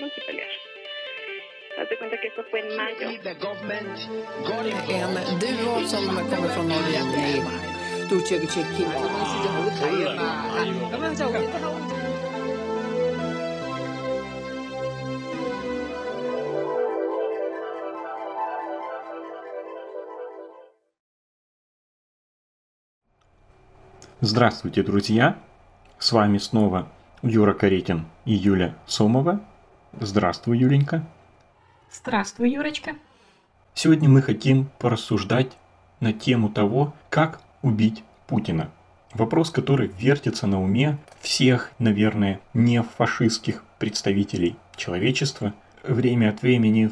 non si può Faz conta que eso fue en mayo. En duo som kommer från Norge. Turtjegutjekki. Здравствуйте, друзья! С вами снова Юра Каретин и Юля Сомова. Здравствуй, Юленька. Здравствуй, Юрочка. Сегодня мы хотим порассуждать на тему того, как убить Путина. Вопрос, который вертится на уме всех, наверное, не фашистских представителей человечества, время от времени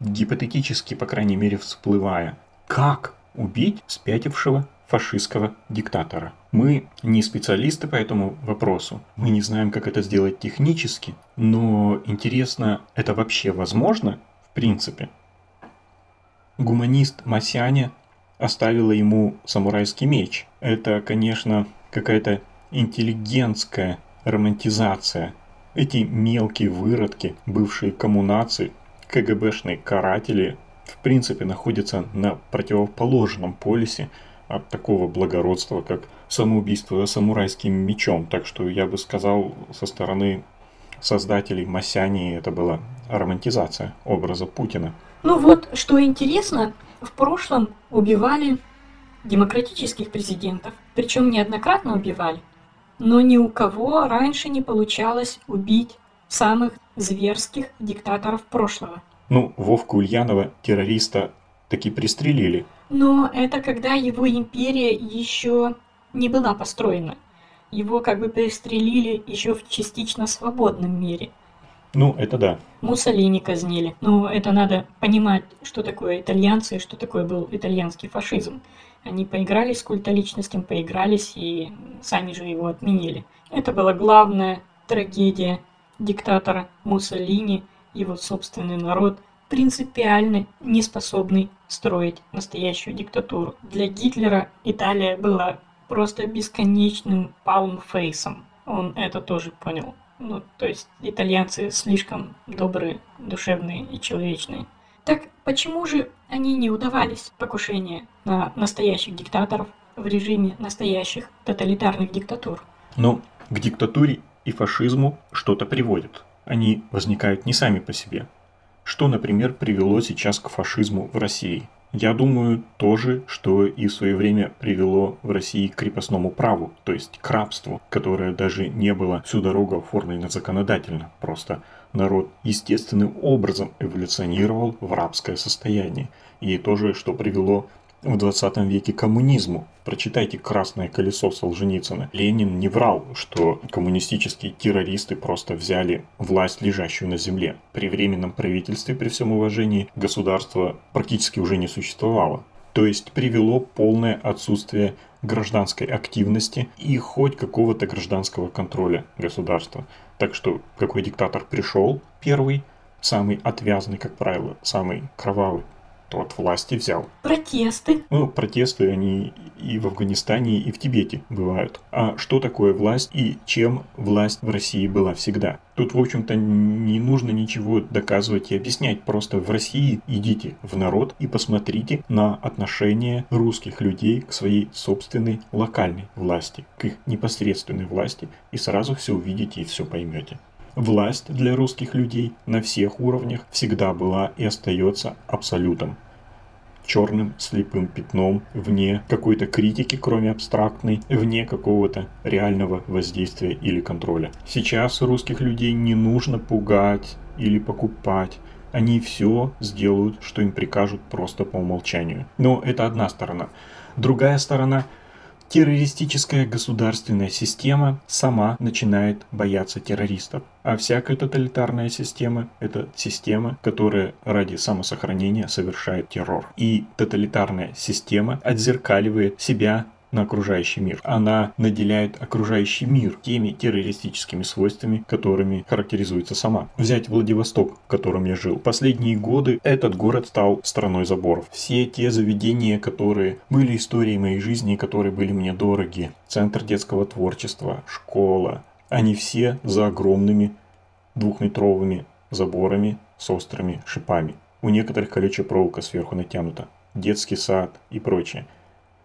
гипотетически, по крайней мере, всплывая. Как убить спятившего фашистского диктатора. Мы не специалисты по этому вопросу, мы не знаем, как это сделать технически, но интересно, это вообще возможно в принципе? Гуманист Масяня оставила ему самурайский меч. Это, конечно, какая-то интеллигентская романтизация. Эти мелкие выродки, бывшие коммунации, КГБшные каратели, в принципе находятся на противоположном полюсе от такого благородства, как самоубийство самурайским мечом. Так что я бы сказал, со стороны создателей Масяни это была романтизация образа Путина. Ну вот, что интересно, в прошлом убивали демократических президентов, причем неоднократно убивали, но ни у кого раньше не получалось убить самых зверских диктаторов прошлого. Ну, Вовку Ульянова, террориста, таки пристрелили. Но это когда его империя еще не была построена. Его как бы пристрелили еще в частично свободном мире. Ну, это да. Муссолини казнили. Но это надо понимать, что такое итальянцы, что такое был итальянский фашизм. Они поигрались с культа личностям, поигрались и сами же его отменили. Это была главная трагедия диктатора Муссолини, его собственный народ – принципиально не способный строить настоящую диктатуру. Для Гитлера Италия была просто бесконечным палмфейсом. Он это тоже понял. Ну, то есть итальянцы слишком добрые, душевные и человечные. Так почему же они не удавались, покушения на настоящих диктаторов в режиме настоящих тоталитарных диктатур? Ну, к диктатуре и фашизму что-то приводит. Они возникают не сами по себе. Что, например, привело сейчас к фашизму в России? Я думаю, то же, что и в свое время привело в России к крепостному праву, то есть к рабству, которое даже не было всю дорогу оформлено законодательно. Просто народ естественным образом эволюционировал в рабское состояние. И то же, что привело в 20 веке коммунизму. Прочитайте «Красное колесо» Солженицына. Ленин не врал, что коммунистические террористы просто взяли власть, лежащую на земле. При временном правительстве, при всем уважении, государство практически уже не существовало. То есть привело полное отсутствие гражданской активности и хоть какого-то гражданского контроля государства. Так что какой диктатор пришел первый, самый отвязный, как правило, самый кровавый, от власти взял. Протесты. Ну, протесты, они и в Афганистане, и в Тибете бывают. А что такое власть и чем власть в России была всегда? Тут, в общем-то, не нужно ничего доказывать и объяснять. Просто в России идите в народ и посмотрите на отношение русских людей к своей собственной локальной власти, к их непосредственной власти, и сразу все увидите и все поймете. Власть для русских людей на всех уровнях всегда была и остается абсолютом. Черным слепым пятном, вне какой-то критики, кроме абстрактной, вне какого-то реального воздействия или контроля. Сейчас русских людей не нужно пугать или покупать. Они все сделают, что им прикажут просто по умолчанию. Но это одна сторона. Другая сторона – террористическая государственная система сама начинает бояться террористов. А всякая тоталитарная система – это система, которая ради самосохранения совершает террор. И тоталитарная система отзеркаливает себя на окружающий мир. Она наделяет окружающий мир теми террористическими свойствами, которыми характеризуется сама. Взять Владивосток, в котором я жил. Последние годы этот город стал страной заборов. Все те заведения, которые были историей моей жизни, которые были мне дороги. Центр детского творчества, школа. Они все за огромными двухметровыми заборами с острыми шипами. У некоторых колючая проволока сверху натянута. Детский сад и прочее.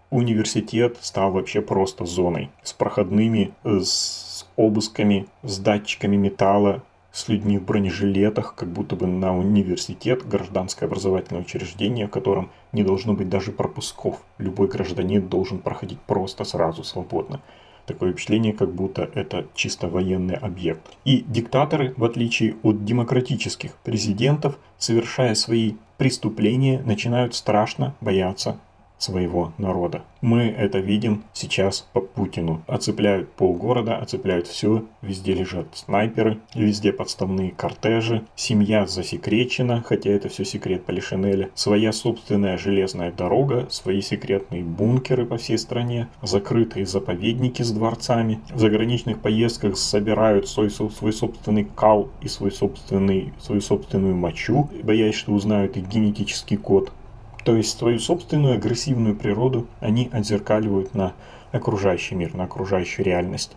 Университет стал вообще просто зоной. С проходными, с обысками, с датчиками металла, с людьми в бронежилетах, как будто бы на университет, гражданское образовательное учреждение, в котором не должно быть даже пропусков. Любой гражданин должен проходить просто сразу, свободно. Такое впечатление, как будто это чисто военный объект. И диктаторы, в отличие от демократических президентов, совершая свои преступления, начинают страшно бояться своего народа. Мы это видим сейчас по Путину. Оцепляют полгорода, оцепляют все, везде лежат снайперы, везде подставные кортежи, семья засекречена, хотя это все секрет Полишинеля, своя собственная железная дорога, свои секретные бункеры по всей стране, закрытые заповедники с дворцами, в заграничных поездках собирают свой, свой собственный кал и свой собственный, свою собственную мочу, боясь, что узнают их генетический код. То есть свою собственную агрессивную природу они отзеркаливают на окружающий мир, на окружающую реальность.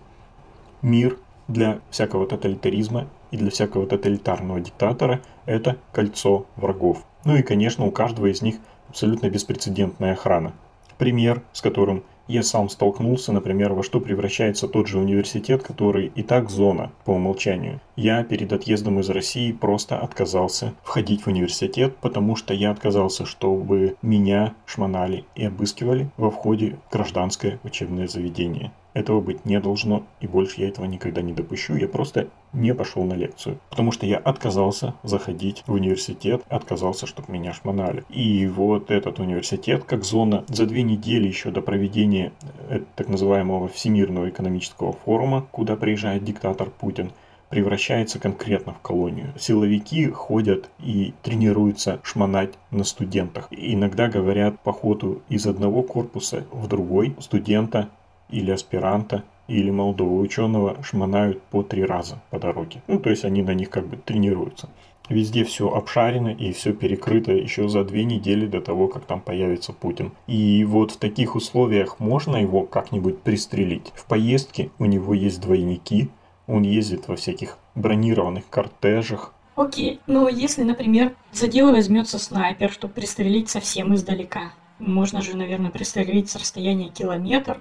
Мир для всякого тоталитаризма и для всякого тоталитарного диктатора – это кольцо врагов. Ну и, конечно, у каждого из них абсолютно беспрецедентная охрана. Пример, с которым я сам столкнулся, например, во что превращается тот же университет, который и так зона по умолчанию. Я перед отъездом из России просто отказался входить в университет, потому что я отказался, чтобы меня шмонали и обыскивали во входе в гражданское учебное заведение. Этого быть не должно, и больше я этого никогда не допущу. Я просто не пошел на лекцию, потому что я отказался заходить в университет, отказался, чтобы меня шмонали. И вот этот университет, как зона, за две недели еще до проведения э, так называемого Всемирного экономического форума, куда приезжает диктатор Путин, превращается конкретно в колонию. Силовики ходят и тренируются шмонать на студентах. Иногда говорят по ходу из одного корпуса в другой студента или аспиранта, или молодого ученого шмонают по три раза по дороге. Ну, то есть они на них как бы тренируются. Везде все обшарено и все перекрыто еще за две недели до того, как там появится Путин. И вот в таких условиях можно его как-нибудь пристрелить. В поездке у него есть двойники, он ездит во всяких бронированных кортежах, Окей, но если, например, за дело возьмется снайпер, чтобы пристрелить совсем издалека, можно же, наверное, пристрелить с расстояния километр,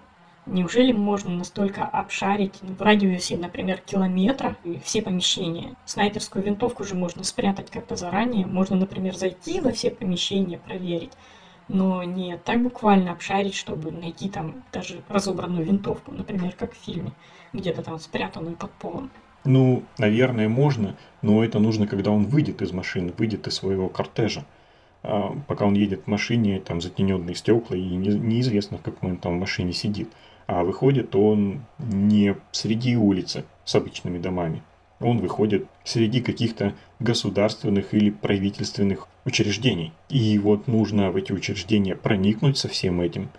Неужели можно настолько обшарить в радиусе, например, километра все помещения? Снайперскую винтовку же можно спрятать как-то заранее. Можно, например, зайти во все помещения, проверить. Но не так буквально обшарить, чтобы найти там даже разобранную винтовку, например, как в фильме, где-то там спрятанную под полом. Ну, наверное, можно, но это нужно, когда он выйдет из машины, выйдет из своего кортежа. А, пока он едет в машине, там затененные стекла, и не, неизвестно, в какой он там в машине сидит. А выходит он не среди улицы с обычными домами. Он выходит среди каких-то государственных или правительственных учреждений. И вот нужно в эти учреждения проникнуть со всем этим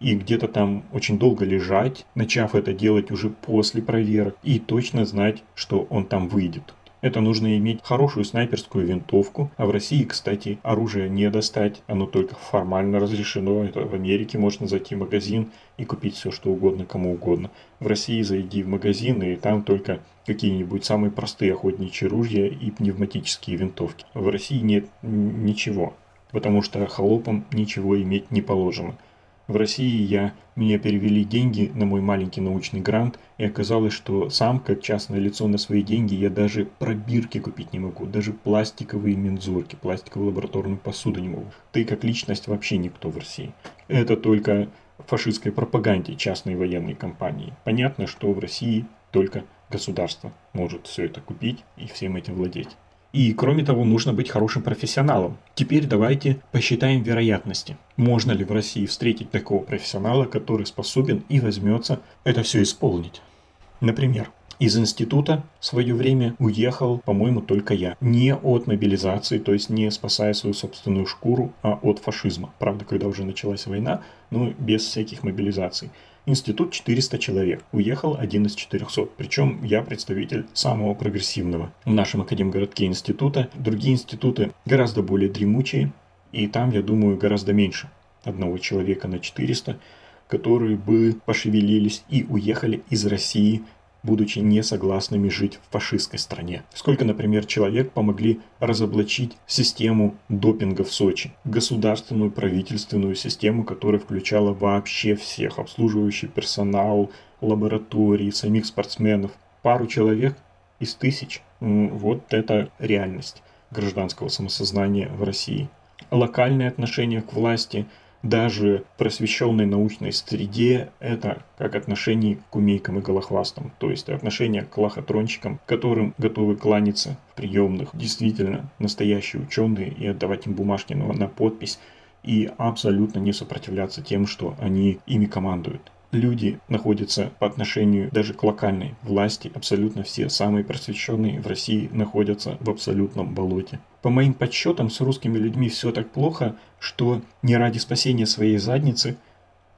и где-то там очень долго лежать, начав это делать уже после проверок, и точно знать, что он там выйдет. Это нужно иметь хорошую снайперскую винтовку, а в России, кстати, оружие не достать, оно только формально разрешено. Это в Америке можно зайти в магазин и купить все, что угодно, кому угодно. В России зайди в магазин, и там только какие-нибудь самые простые охотничьи ружья и пневматические винтовки. В России нет ничего, потому что холопам ничего иметь не положено. В России я, мне перевели деньги на мой маленький научный грант, и оказалось, что сам, как частное лицо на свои деньги, я даже пробирки купить не могу, даже пластиковые мензурки, пластиковую лабораторную посуду не могу. Ты как личность вообще никто в России. Это только фашистской пропаганде частной военной компании. Понятно, что в России только государство может все это купить и всем этим владеть. И кроме того, нужно быть хорошим профессионалом. Теперь давайте посчитаем вероятности. Можно ли в России встретить такого профессионала, который способен и возьмется это все исполнить? Например, из института в свое время уехал, по-моему, только я. Не от мобилизации, то есть не спасая свою собственную шкуру, а от фашизма. Правда, когда уже началась война, но без всяких мобилизаций. Институт 400 человек. Уехал один из 400. Причем я представитель самого прогрессивного в нашем академгородке института. Другие институты гораздо более дремучие. И там, я думаю, гораздо меньше одного человека на 400, которые бы пошевелились и уехали из России будучи не согласными жить в фашистской стране. Сколько, например, человек помогли разоблачить систему допинга в Сочи, государственную правительственную систему, которая включала вообще всех, обслуживающий персонал, лаборатории, самих спортсменов. Пару человек из тысяч. Вот это реальность гражданского самосознания в России. Локальное отношение к власти – даже просвещенной научной среде это как отношение к кумейкам и голохвастам, то есть отношение к лохотрончикам, которым готовы кланяться в приемных, действительно настоящие ученые и отдавать им бумажки на подпись и абсолютно не сопротивляться тем, что они ими командуют люди находятся по отношению даже к локальной власти, абсолютно все самые просвещенные в России находятся в абсолютном болоте. По моим подсчетам, с русскими людьми все так плохо, что не ради спасения своей задницы,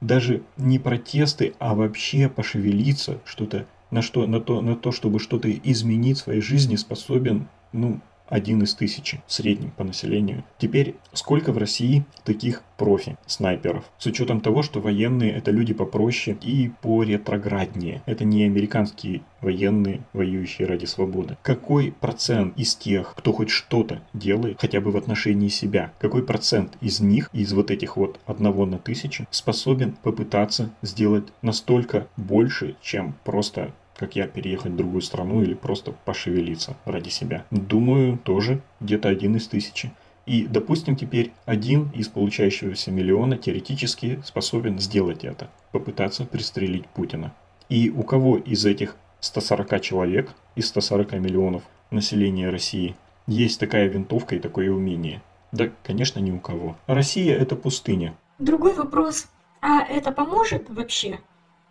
даже не протесты, а вообще пошевелиться, что-то на, что, на, то, на то, чтобы что-то изменить в своей жизни способен, ну, один из тысячи в среднем по населению. Теперь, сколько в России таких профи-снайперов? С учетом того, что военные это люди попроще и поретрограднее. Это не американские военные, воюющие ради свободы. Какой процент из тех, кто хоть что-то делает, хотя бы в отношении себя, какой процент из них, из вот этих вот одного на тысячу, способен попытаться сделать настолько больше, чем просто как я, переехать в другую страну или просто пошевелиться ради себя. Думаю, тоже где-то один из тысячи. И, допустим, теперь один из получающегося миллиона теоретически способен сделать это, попытаться пристрелить Путина. И у кого из этих 140 человек, из 140 миллионов населения России, есть такая винтовка и такое умение? Да, конечно, ни у кого. Россия это пустыня. Другой вопрос. А это поможет вообще?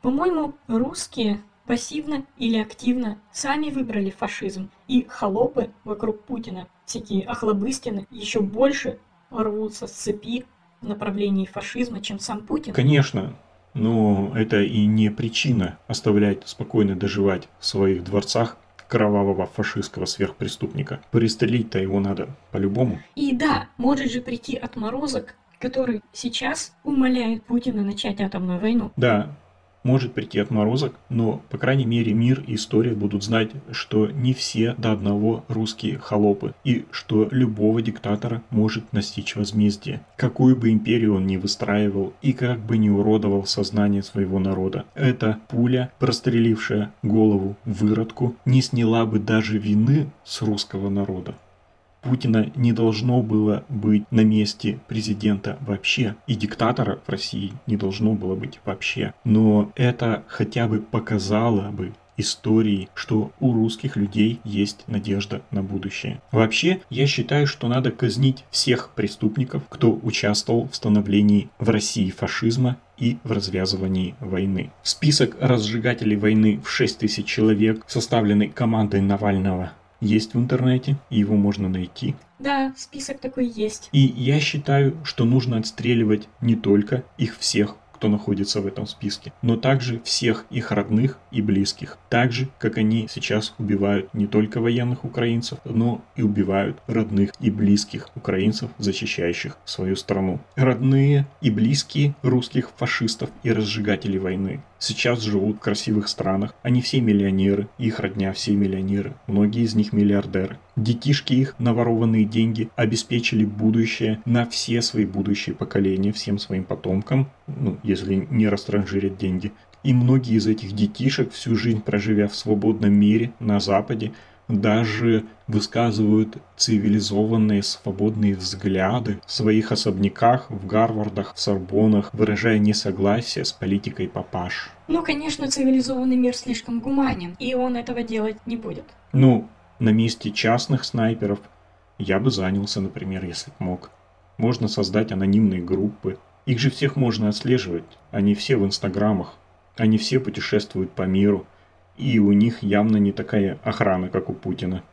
По-моему, русские пассивно или активно сами выбрали фашизм. И холопы вокруг Путина, всякие охлобыстины, еще больше рвутся с цепи в направлении фашизма, чем сам Путин. Конечно, но это и не причина оставлять спокойно доживать в своих дворцах кровавого фашистского сверхпреступника. Пристрелить-то его надо по-любому. И да, может же прийти отморозок, который сейчас умоляет Путина начать атомную войну. Да, может прийти отморозок, но, по крайней мере, мир и история будут знать, что не все до одного русские холопы, и что любого диктатора может настичь возмездие, какую бы империю он ни выстраивал и как бы не уродовал сознание своего народа. Эта пуля, прострелившая голову выродку, не сняла бы даже вины с русского народа. Путина не должно было быть на месте президента вообще. И диктатора в России не должно было быть вообще. Но это хотя бы показало бы истории, что у русских людей есть надежда на будущее. Вообще, я считаю, что надо казнить всех преступников, кто участвовал в становлении в России фашизма и в развязывании войны. Список разжигателей войны в 6 тысяч человек, составленный командой Навального, есть в интернете, и его можно найти. Да, список такой есть. И я считаю, что нужно отстреливать не только их всех, кто находится в этом списке, но также всех их родных и близких. Так же, как они сейчас убивают не только военных украинцев, но и убивают родных и близких украинцев, защищающих свою страну. Родные и близкие русских фашистов и разжигателей войны сейчас живут в красивых странах. Они все миллионеры, их родня все миллионеры, многие из них миллиардеры. Детишки их, наворованные деньги, обеспечили будущее на все свои будущие поколения, всем своим потомкам, ну, если не растранжирят деньги. И многие из этих детишек, всю жизнь проживя в свободном мире на Западе, даже высказывают цивилизованные свободные взгляды в своих особняках, в Гарвардах, в Сорбонах, выражая несогласие с политикой папаш. Ну, конечно, цивилизованный мир слишком гуманен, и он этого делать не будет. Ну, на месте частных снайперов я бы занялся, например, если б мог. Можно создать анонимные группы. Их же всех можно отслеживать. Они все в инстаграмах. Они все путешествуют по миру. И у них явно не такая охрана, как у Путина.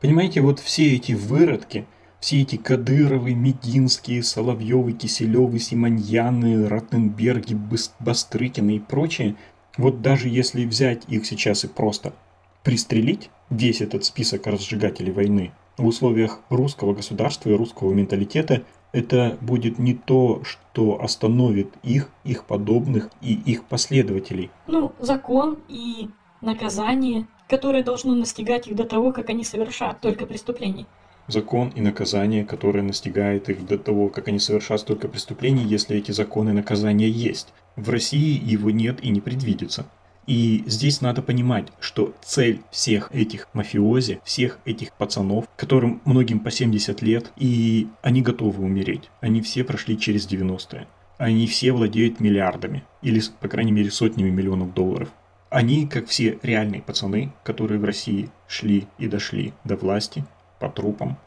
Понимаете, вот все эти выродки, все эти Кадыровы, Мединские, Соловьевы, Киселевы, Симоньяны, Ротенберги, Бастрыкины и прочие, вот даже если взять их сейчас и просто пристрелить, весь этот список разжигателей войны в условиях русского государства и русского менталитета это будет не то, что остановит их, их подобных и их последователей. Ну, закон и наказание, которое должно настигать их до того, как они совершат только преступление. Закон и наказание, которое настигает их до того, как они совершат столько преступлений, если эти законы и наказания есть. В России его нет и не предвидится. И здесь надо понимать, что цель всех этих мафиози, всех этих пацанов, которым многим по 70 лет, и они готовы умереть. Они все прошли через 90-е. Они все владеют миллиардами, или, по крайней мере, сотнями миллионов долларов. Они, как все реальные пацаны, которые в России шли и дошли до власти, по трупам,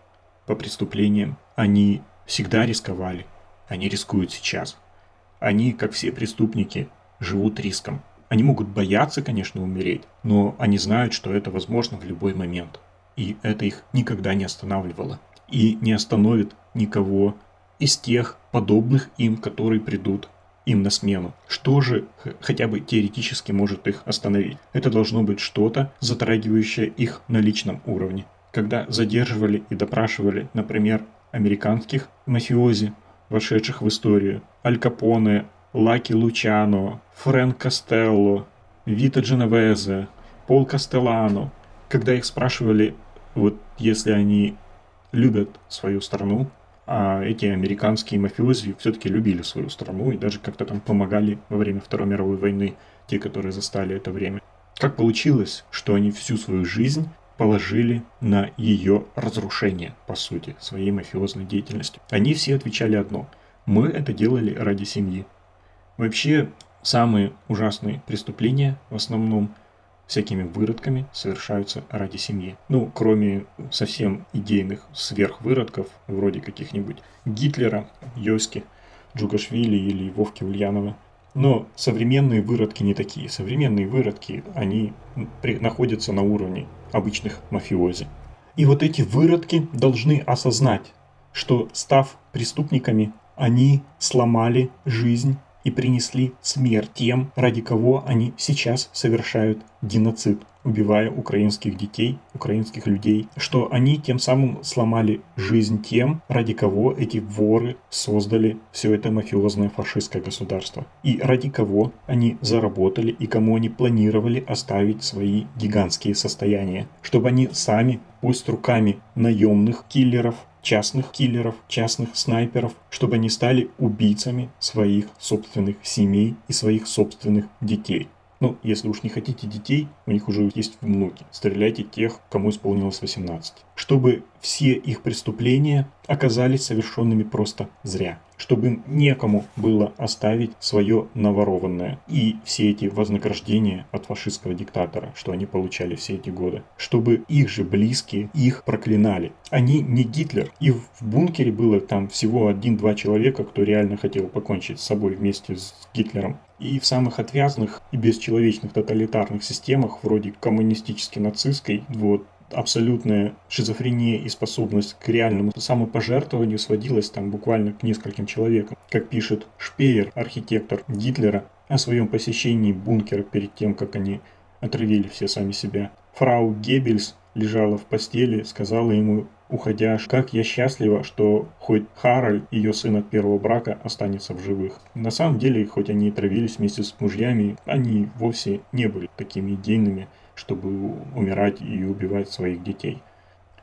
по преступлениям, они всегда рисковали. Они рискуют сейчас. Они, как все преступники, живут риском. Они могут бояться, конечно, умереть, но они знают, что это возможно в любой момент. И это их никогда не останавливало. И не остановит никого из тех подобных им, которые придут им на смену. Что же хотя бы теоретически может их остановить? Это должно быть что-то, затрагивающее их на личном уровне. Когда задерживали и допрашивали, например, американских мафиози, вошедших в историю, Аль Капоне, Лаки Лучано, Фрэнк Костелло, Вита Дженовезе, Пол Кастеллано, когда их спрашивали, вот если они любят свою страну, а эти американские мафиози все-таки любили свою страну и даже как-то там помогали во время Второй мировой войны, те, которые застали это время. Как получилось, что они всю свою жизнь положили на ее разрушение, по сути, своей мафиозной деятельностью. Они все отвечали одно. Мы это делали ради семьи. Вообще, самые ужасные преступления в основном всякими выродками совершаются ради семьи. Ну, кроме совсем идейных сверхвыродков, вроде каких-нибудь Гитлера, Йоски, Джугашвили или Вовки Ульянова. Но современные выродки не такие. Современные выродки, они находятся на уровне обычных мафиози. И вот эти выродки должны осознать, что став преступниками, они сломали жизнь и принесли смерть тем, ради кого они сейчас совершают геноцид, убивая украинских детей, украинских людей, что они тем самым сломали жизнь тем, ради кого эти воры создали все это мафиозное фашистское государство, и ради кого они заработали и кому они планировали оставить свои гигантские состояния, чтобы они сами, пусть руками наемных киллеров, частных киллеров, частных снайперов, чтобы они стали убийцами своих собственных семей и своих собственных детей. Ну, если уж не хотите детей, у них уже есть внуки. Стреляйте тех, кому исполнилось 18. Чтобы все их преступления оказались совершенными просто зря. Чтобы им некому было оставить свое наворованное. И все эти вознаграждения от фашистского диктатора, что они получали все эти годы. Чтобы их же близкие их проклинали. Они не Гитлер. И в бункере было там всего один-два человека, кто реально хотел покончить с собой вместе с Гитлером. И в самых отвязных и бесчеловечных тоталитарных системах, вроде коммунистически-нацистской, вот, абсолютная шизофрения и способность к реальному самопожертвованию сводилась там буквально к нескольким человекам. Как пишет Шпеер, архитектор Гитлера, о своем посещении бункера перед тем, как они отравили все сами себя. Фрау Геббельс лежала в постели, сказала ему уходя, как я счастлива, что хоть Харальд, ее сын от первого брака, останется в живых. На самом деле, хоть они и травились вместе с мужьями, они вовсе не были такими идейными, чтобы умирать и убивать своих детей.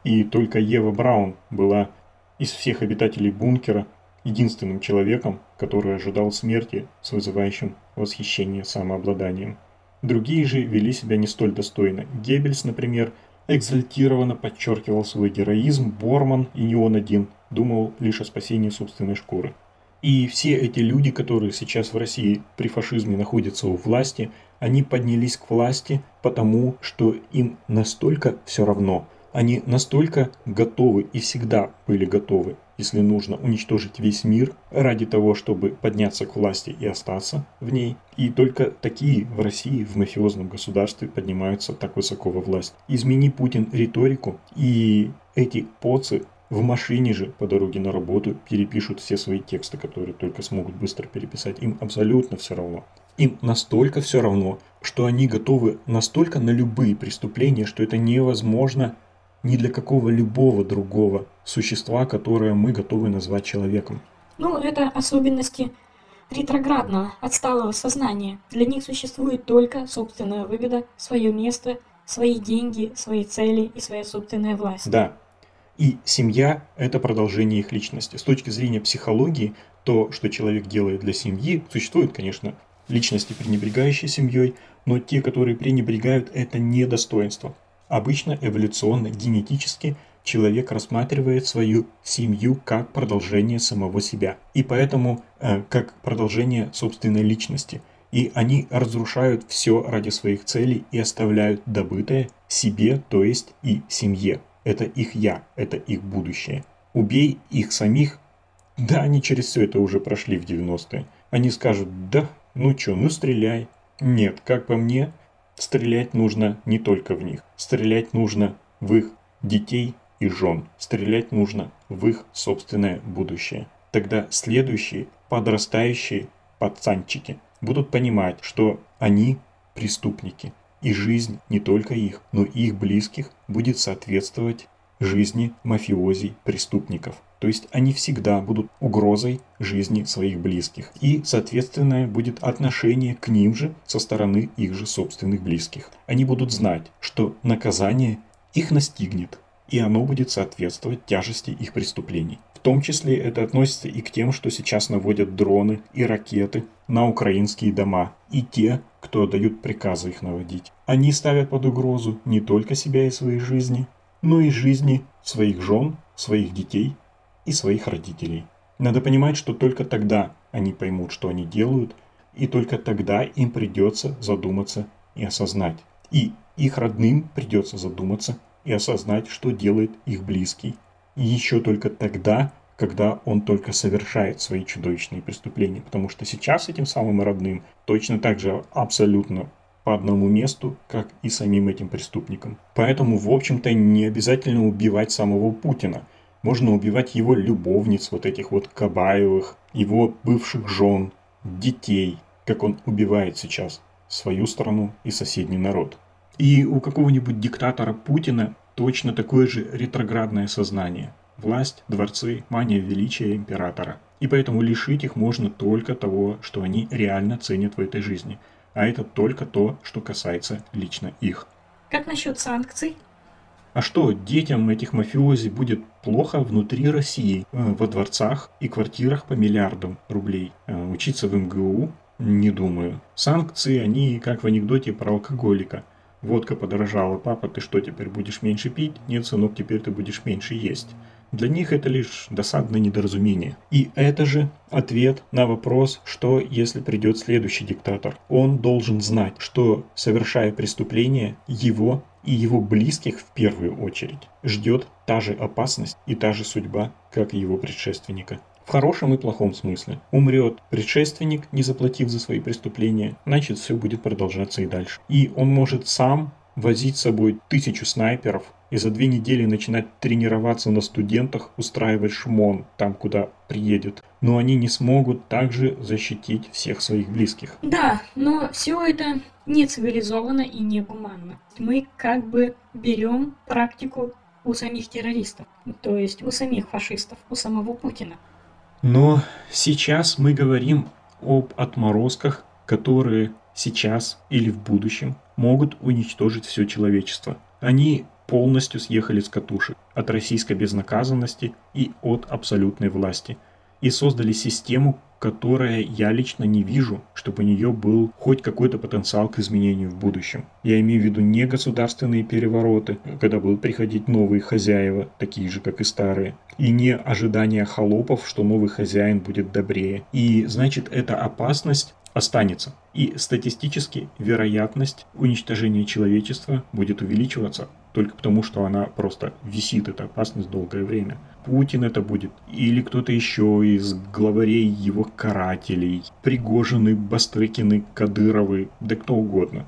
И только Ева Браун была из всех обитателей бункера единственным человеком, который ожидал смерти с вызывающим восхищение самообладанием. Другие же вели себя не столь достойно. Геббельс, например, экзальтированно подчеркивал свой героизм, Борман и не он один думал лишь о спасении собственной шкуры. И все эти люди, которые сейчас в России при фашизме находятся у власти, они поднялись к власти потому, что им настолько все равно, они настолько готовы и всегда были готовы если нужно, уничтожить весь мир ради того, чтобы подняться к власти и остаться в ней. И только такие в России, в мафиозном государстве поднимаются так высоко во власть. Измени Путин риторику, и эти поцы в машине же по дороге на работу перепишут все свои тексты, которые только смогут быстро переписать. Им абсолютно все равно. Им настолько все равно, что они готовы настолько на любые преступления, что это невозможно ни для какого любого другого существа, которое мы готовы назвать человеком. Ну, это особенности ретроградного, отсталого сознания. Для них существует только собственная выгода, свое место, свои деньги, свои цели и своя собственная власть. Да. И семья – это продолжение их личности. С точки зрения психологии, то, что человек делает для семьи, существует, конечно, личности, пренебрегающие семьей, но те, которые пренебрегают, это не достоинство. Обычно эволюционно, генетически человек рассматривает свою семью как продолжение самого себя. И поэтому э, как продолжение собственной личности. И они разрушают все ради своих целей и оставляют добытое себе, то есть и семье. Это их я, это их будущее. Убей их самих. Да, они через все это уже прошли в 90-е. Они скажут, да, ну чё, ну стреляй. Нет, как по мне, стрелять нужно не только в них. Стрелять нужно в их детей и жен. Стрелять нужно в их собственное будущее. Тогда следующие подрастающие пацанчики будут понимать, что они преступники. И жизнь не только их, но и их близких будет соответствовать жизни мафиози преступников. То есть они всегда будут угрозой жизни своих близких. И, соответственно, будет отношение к ним же со стороны их же собственных близких. Они будут знать, что наказание их настигнет, и оно будет соответствовать тяжести их преступлений. В том числе это относится и к тем, что сейчас наводят дроны и ракеты на украинские дома, и те, кто дают приказы их наводить. Они ставят под угрозу не только себя и свои жизни, но и жизни своих жен, своих детей и своих родителей. Надо понимать, что только тогда они поймут, что они делают, и только тогда им придется задуматься и осознать. И их родным придется задуматься и осознать, что делает их близкий. И еще только тогда, когда он только совершает свои чудовищные преступления. Потому что сейчас этим самым родным точно так же абсолютно по одному месту, как и самим этим преступникам. Поэтому, в общем-то, не обязательно убивать самого Путина. Можно убивать его любовниц, вот этих вот Кабаевых, его бывших жен, детей, как он убивает сейчас свою страну и соседний народ. И у какого-нибудь диктатора Путина точно такое же ретроградное сознание. Власть, дворцы, мания величия императора. И поэтому лишить их можно только того, что они реально ценят в этой жизни. А это только то, что касается лично их. Как насчет санкций? А что, детям этих мафиози будет плохо внутри России, э, во дворцах и квартирах по миллиардам рублей? Э, учиться в МГУ? Не думаю. Санкции, они как в анекдоте про алкоголика. Водка подорожала, папа, ты что, теперь будешь меньше пить? Нет, сынок, теперь ты будешь меньше есть. Для них это лишь досадное недоразумение. И это же ответ на вопрос, что если придет следующий диктатор. Он должен знать, что совершая преступление, его и его близких в первую очередь ждет та же опасность и та же судьба, как и его предшественника. В хорошем и плохом смысле. Умрет предшественник, не заплатив за свои преступления, значит все будет продолжаться и дальше. И он может сам возить с собой тысячу снайперов и за две недели начинать тренироваться на студентах, устраивать шмон там, куда приедет. Но они не смогут также защитить всех своих близких. Да, но все это не цивилизованно и не гуманно. Мы как бы берем практику у самих террористов, то есть у самих фашистов, у самого Путина. Но сейчас мы говорим об отморозках, которые сейчас или в будущем могут уничтожить все человечество. Они полностью съехали с катушек от российской безнаказанности и от абсолютной власти и создали систему, которая я лично не вижу, чтобы у нее был хоть какой-то потенциал к изменению в будущем. Я имею в виду не государственные перевороты, когда будут приходить новые хозяева, такие же, как и старые, и не ожидания холопов, что новый хозяин будет добрее. И значит, эта опасность останется. И статистически вероятность уничтожения человечества будет увеличиваться только потому, что она просто висит, эта опасность долгое время. Путин это будет, или кто-то еще из главарей его карателей, Пригожины, Бастрыкины, Кадыровы, да кто угодно.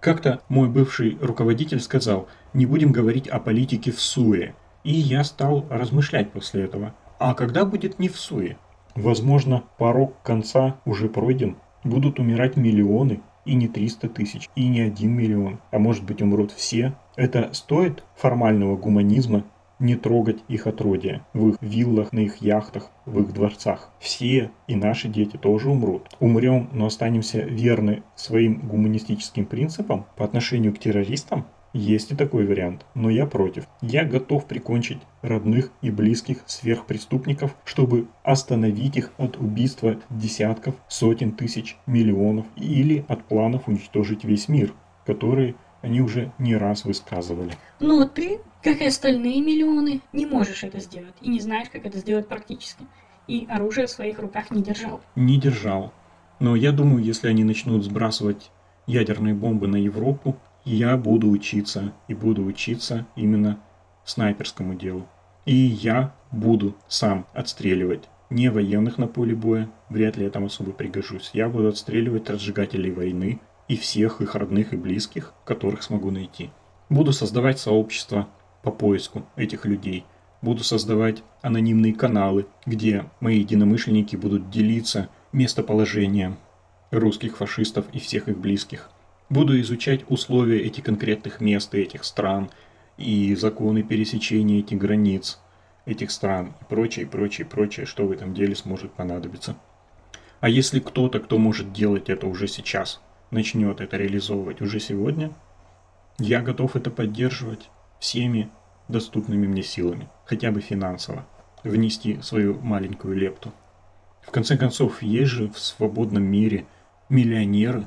Как-то мой бывший руководитель сказал, не будем говорить о политике в суе. И я стал размышлять после этого. А когда будет не в суе? Возможно, порог конца уже пройден. Будут умирать миллионы, и не 300 тысяч, и не 1 миллион, а может быть умрут все. Это стоит формального гуманизма не трогать их отродья в их виллах, на их яхтах, в их дворцах. Все и наши дети тоже умрут. Умрем, но останемся верны своим гуманистическим принципам по отношению к террористам, есть и такой вариант, но я против. Я готов прикончить родных и близких сверхпреступников, чтобы остановить их от убийства десятков, сотен тысяч, миллионов или от планов уничтожить весь мир, которые они уже не раз высказывали. Но ты, как и остальные миллионы, не можешь это сделать и не знаешь, как это сделать практически. И оружие в своих руках не держал. Не держал. Но я думаю, если они начнут сбрасывать ядерные бомбы на Европу, я буду учиться и буду учиться именно снайперскому делу. И я буду сам отстреливать не военных на поле боя, вряд ли я там особо пригожусь. Я буду отстреливать разжигателей войны и всех их родных и близких, которых смогу найти. Буду создавать сообщества по поиску этих людей. Буду создавать анонимные каналы, где мои единомышленники будут делиться местоположением русских фашистов и всех их близких. Буду изучать условия этих конкретных мест и этих стран, и законы пересечения этих границ этих стран, и прочее, прочее, прочее, что в этом деле сможет понадобиться. А если кто-то, кто может делать это уже сейчас, начнет это реализовывать уже сегодня, я готов это поддерживать всеми доступными мне силами, хотя бы финансово, внести свою маленькую лепту. В конце концов, есть же в свободном мире миллионеры,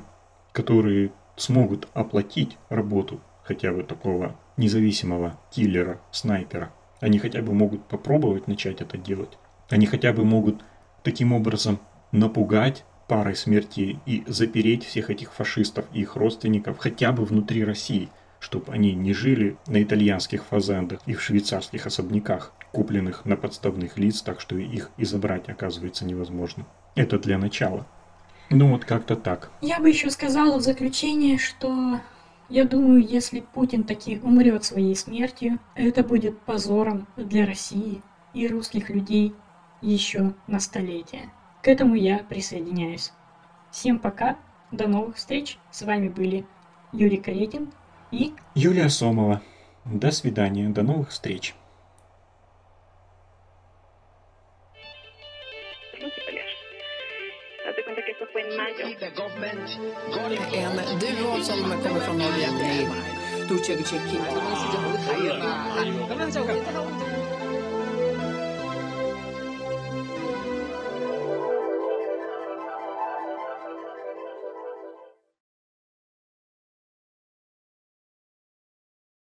которые смогут оплатить работу хотя бы такого независимого киллера, снайпера. Они хотя бы могут попробовать начать это делать. Они хотя бы могут таким образом напугать парой смертей и запереть всех этих фашистов и их родственников хотя бы внутри России, чтобы они не жили на итальянских фазендах и в швейцарских особняках, купленных на подставных лиц, так что их и забрать оказывается невозможно. Это для начала. Ну вот как-то так. Я бы еще сказала в заключение, что я думаю, если Путин таки умрет своей смертью, это будет позором для России и русских людей еще на столетие. К этому я присоединяюсь. Всем пока, до новых встреч. С вами были Юрий Каретин и Юлия Сомова. До свидания, до новых встреч. En duo som kommer från Norge.